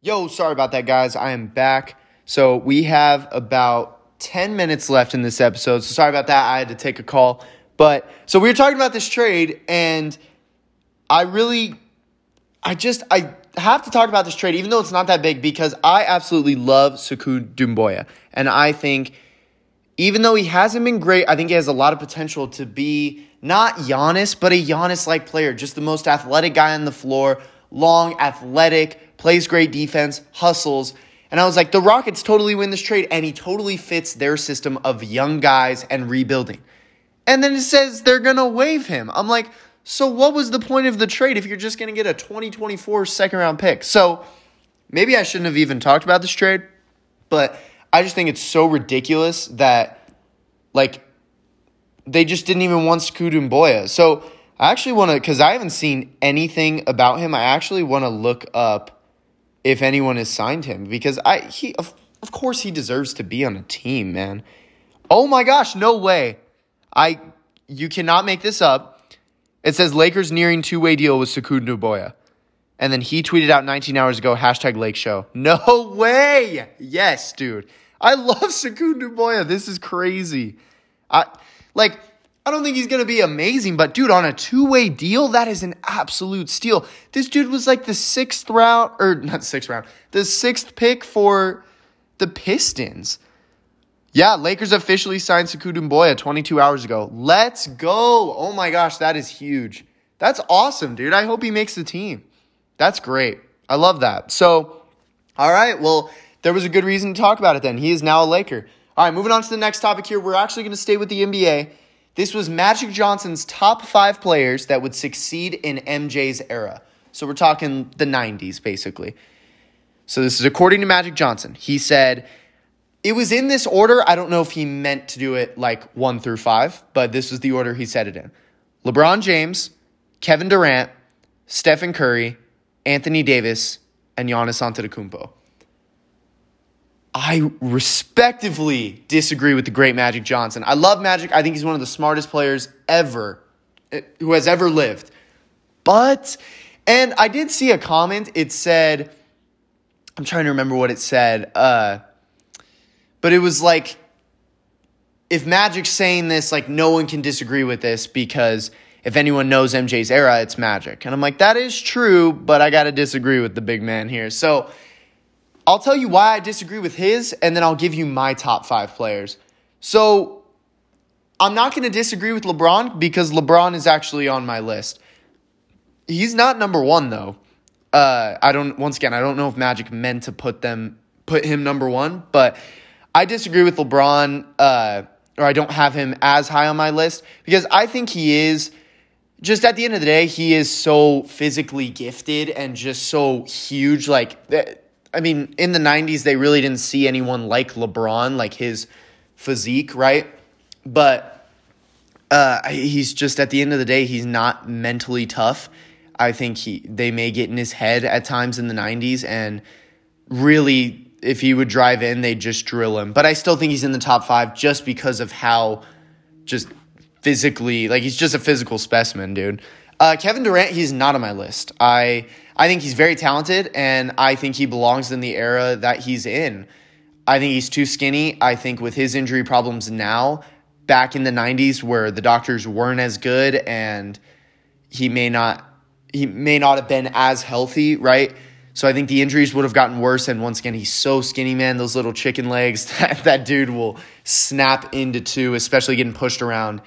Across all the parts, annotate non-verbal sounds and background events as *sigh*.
Yo, sorry about that, guys. I am back. So we have about 10 minutes left in this episode. So sorry about that. I had to take a call. But so we were talking about this trade, and I really, I just, I have to talk about this trade, even though it's not that big, because I absolutely love Sekou Doumbouya. And I think, even though he hasn't been great, I think he has a lot of potential to be not Giannis, but a Giannis like player, just the most athletic guy on the floor, long, athletic plays great defense, hustles. And I was like, the Rockets totally win this trade, and he totally fits their system of young guys and rebuilding. And then it says they're going to waive him. I'm like, so what was the point of the trade if you're just going to get a 2024 second round pick? So maybe I shouldn't have even talked about this trade, but I just think it's so ridiculous that, like, they just didn't even want Sekou Doumbouya. So I actually want to, because I haven't seen anything about him, I actually want to look up if anyone has signed him because I he of, of course he deserves to be on a team, man. Oh my gosh, no way. I you cannot make this up. It says Lakers nearing two way deal with Sekou Doumbouya. And then he tweeted out 19 hours ago, hashtag Lake Show. No *laughs* way. Yes, dude. I love Sekou Doumbouya. This is crazy. I like I don't think he's going to be amazing, but dude, on a two way deal, that is an absolute steal. This dude was like the sixth round, or not sixth round, the sixth pick for the Pistons. Yeah, Lakers officially signed Sekou Doumbouya 22 hours ago. Let's go. Oh my gosh, that is huge. That's awesome, dude. I hope he makes the team. That's great. I love that. So, all right, well, there was a good reason to talk about it then. He is now a Laker. All right, moving on to the next topic here. We're actually going to stay with the NBA. This was Magic Johnson's top five players that would succeed in MJ's era. So we're talking the 90s, basically. So this is according to Magic Johnson. He said, it was in this order. I don't know if he meant to do it like one through five, but this was the order he said it in LeBron James, Kevin Durant, Stephen Curry, Anthony Davis, and Giannis Antetokounmpo. I respectively disagree with the great Magic Johnson. I love Magic. I think he's one of the smartest players ever eh, who has ever lived. But, and I did see a comment. It said, I'm trying to remember what it said. Uh, but it was like, if Magic's saying this, like no one can disagree with this because if anyone knows MJ's era, it's Magic. And I'm like, that is true, but I got to disagree with the big man here. So, I'll tell you why I disagree with his, and then I'll give you my top five players. So I'm not going to disagree with LeBron because LeBron is actually on my list. He's not number one though. Uh, I don't. Once again, I don't know if Magic meant to put them put him number one, but I disagree with LeBron, uh, or I don't have him as high on my list because I think he is. Just at the end of the day, he is so physically gifted and just so huge. Like I mean, in the 90s, they really didn't see anyone like LeBron, like his physique, right? But uh, he's just, at the end of the day, he's not mentally tough. I think he they may get in his head at times in the 90s, and really, if he would drive in, they'd just drill him. But I still think he's in the top five just because of how just physically, like, he's just a physical specimen, dude. Uh, Kevin Durant, he's not on my list. I I think he's very talented, and I think he belongs in the era that he's in. I think he's too skinny. I think with his injury problems now, back in the 90s where the doctors weren't as good and he may not he may not have been as healthy, right? So I think the injuries would have gotten worse. And once again, he's so skinny, man. Those little chicken legs *laughs* that that dude will snap into two, especially getting pushed around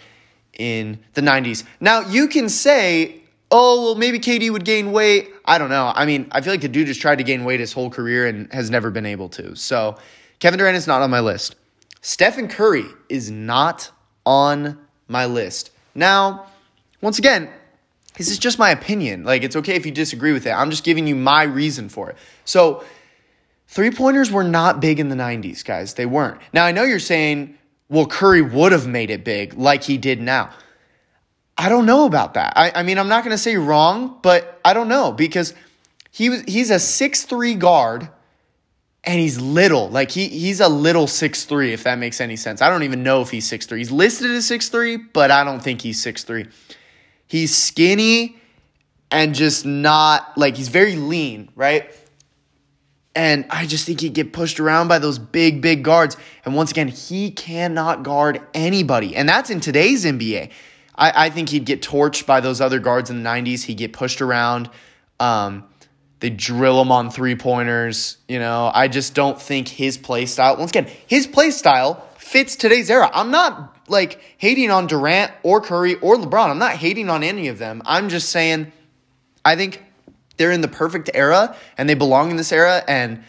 in the 90s. Now you can say oh, well, maybe KD would gain weight. I don't know. I mean, I feel like the dude just tried to gain weight his whole career and has never been able to. So Kevin Durant is not on my list. Stephen Curry is not on my list. Now, once again, this is just my opinion. Like, it's okay if you disagree with it. I'm just giving you my reason for it. So, three pointers were not big in the 90s, guys. They weren't. Now, I know you're saying, well, Curry would have made it big like he did now. I don't know about that. I, I mean, I'm not going to say wrong, but I don't know because he was he's a six three guard and he's little. Like he he's a little six three, if that makes any sense. I don't even know if he's six three. He's listed as six three, but I don't think he's six three. He's skinny and just not like he's very lean, right? And I just think he'd get pushed around by those big, big guards. And once again, he cannot guard anybody. And that's in today's NBA. I, I think he'd get torched by those other guards in the 90s. He'd get pushed around. Um, they drill him on three pointers. You know, I just don't think his play style, once again, his play style fits today's era. I'm not like hating on Durant or Curry or LeBron. I'm not hating on any of them. I'm just saying, I think they're in the perfect era and they belong in this era. And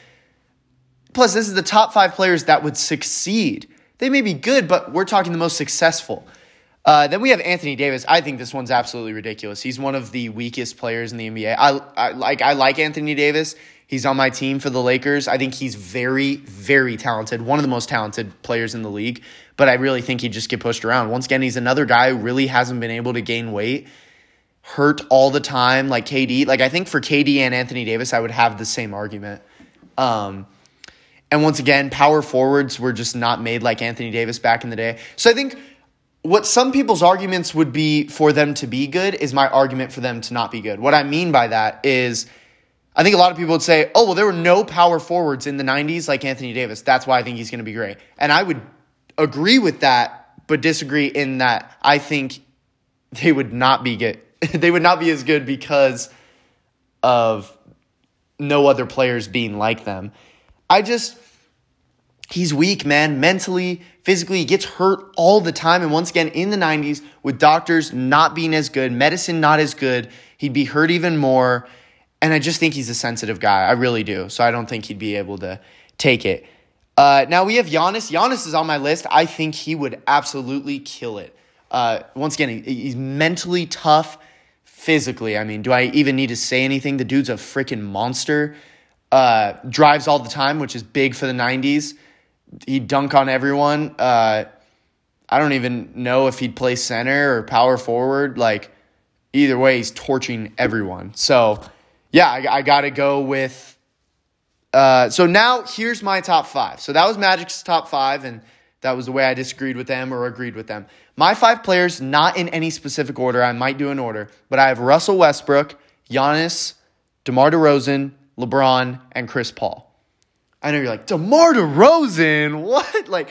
plus, this is the top five players that would succeed. They may be good, but we're talking the most successful. Uh, then we have Anthony Davis. I think this one's absolutely ridiculous. He's one of the weakest players in the NBA. I, I like I like Anthony Davis. He's on my team for the Lakers. I think he's very, very talented. One of the most talented players in the league. But I really think he'd just get pushed around. Once again, he's another guy who really hasn't been able to gain weight hurt all the time like KD. Like I think for KD and Anthony Davis, I would have the same argument. Um, and once again, power forwards were just not made like Anthony Davis back in the day. So I think what some people's arguments would be for them to be good is my argument for them to not be good. What I mean by that is I think a lot of people would say, "Oh, well there were no power forwards in the 90s like Anthony Davis. That's why I think he's going to be great." And I would agree with that, but disagree in that I think they would not be good *laughs* they would not be as good because of no other players being like them. I just he's weak, man, mentally, physically, he gets hurt all the time and once again in the 90s with doctors not being as good, medicine not as good, he'd be hurt even more. And I just think he's a sensitive guy. I really do. So I don't think he'd be able to take it. Uh, now we have Giannis. Giannis is on my list. I think he would absolutely kill it. Uh, once again, he's mentally tough physically. I mean, do I even need to say anything? The dude's a freaking monster. Uh, drives all the time, which is big for the 90s. He'd dunk on everyone. Uh, I don't even know if he'd play center or power forward. Like, either way, he's torching everyone. So, yeah, I, I got to go with. Uh, so now here's my top five. So that was Magic's top five, and that was the way I disagreed with them or agreed with them. My five players, not in any specific order, I might do an order, but I have Russell Westbrook, Giannis, DeMar DeRozan, LeBron, and Chris Paul. I know you're like, DeMar DeRozan? What? Like,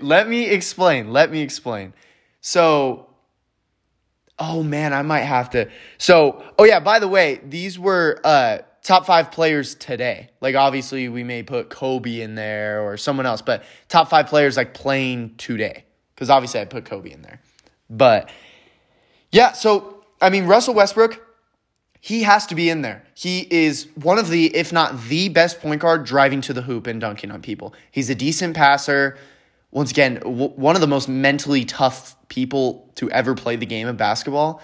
let me explain. Let me explain. So, oh man, I might have to. So, oh yeah, by the way, these were uh, top five players today. Like, obviously, we may put Kobe in there or someone else, but top five players like playing today because obviously I put Kobe in there. But yeah, so I mean, Russell Westbrook, he has to be in there. He is one of the, if not the best point guard driving to the hoop and dunking on people. He's a decent passer. Once again, w- one of the most mentally tough people to ever play the game of basketball.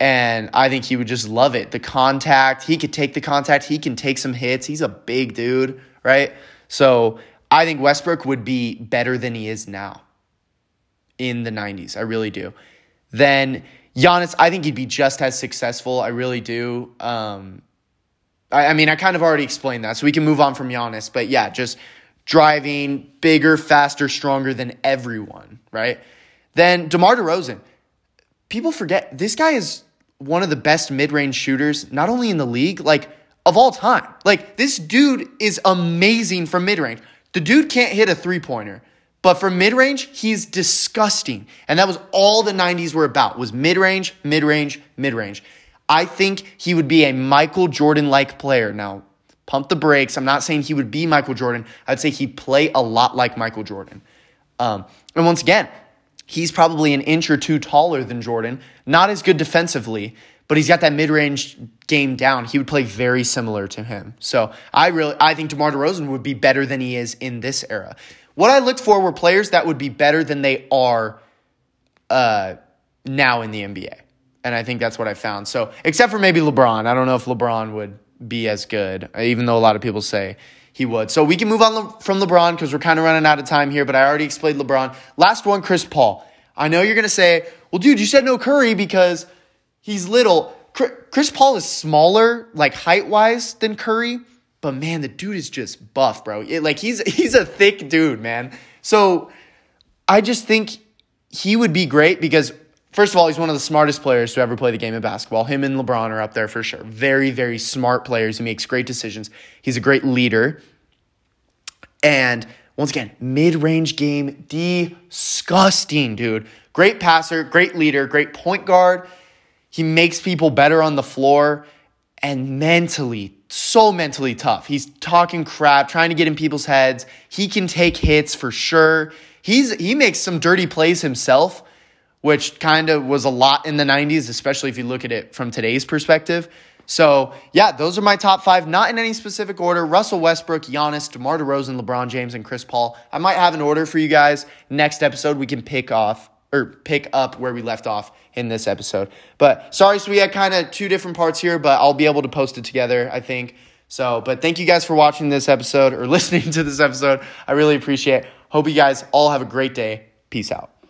And I think he would just love it. The contact, he could take the contact, he can take some hits. He's a big dude, right? So I think Westbrook would be better than he is now in the 90s. I really do. Then Giannis, I think he'd be just as successful. I really do. Um, I, I mean, I kind of already explained that, so we can move on from Giannis. But yeah, just driving bigger, faster, stronger than everyone, right? Then DeMar DeRozan. People forget this guy is one of the best mid-range shooters, not only in the league, like of all time. Like this dude is amazing from mid-range. The dude can't hit a three-pointer. But for mid-range, he's disgusting. And that was all the 90s were about was mid-range, mid-range, mid-range. I think he would be a Michael Jordan-like player. Now, pump the brakes. I'm not saying he would be Michael Jordan. I'd say he'd play a lot like Michael Jordan. Um, and once again, he's probably an inch or two taller than Jordan. Not as good defensively, but he's got that mid-range game down. He would play very similar to him. So I really, I think DeMar DeRozan would be better than he is in this era. What I looked for were players that would be better than they are uh, now in the NBA. And I think that's what I found. So, except for maybe LeBron. I don't know if LeBron would be as good, even though a lot of people say he would. So, we can move on from LeBron because we're kind of running out of time here, but I already explained LeBron. Last one, Chris Paul. I know you're going to say, well, dude, you said no Curry because he's little. Chris Paul is smaller, like height wise, than Curry. But man, the dude is just buff, bro. It, like he's *laughs* he's a thick dude, man. So I just think he would be great because First of all, he's one of the smartest players to ever play the game of basketball. Him and LeBron are up there for sure. Very, very smart players. He makes great decisions. He's a great leader. And once again, mid range game, disgusting, dude. Great passer, great leader, great point guard. He makes people better on the floor and mentally, so mentally tough. He's talking crap, trying to get in people's heads. He can take hits for sure. He's he makes some dirty plays himself, which kind of was a lot in the 90s, especially if you look at it from today's perspective. So, yeah, those are my top five, not in any specific order. Russell Westbrook, Giannis, DeMar DeRozan, LeBron James, and Chris Paul. I might have an order for you guys. Next episode, we can pick off or pick up where we left off in this episode. But sorry, so we had kind of two different parts here, but I'll be able to post it together, I think. So, but thank you guys for watching this episode or *laughs* listening to this episode. I really appreciate it. Hope you guys all have a great day. Peace out.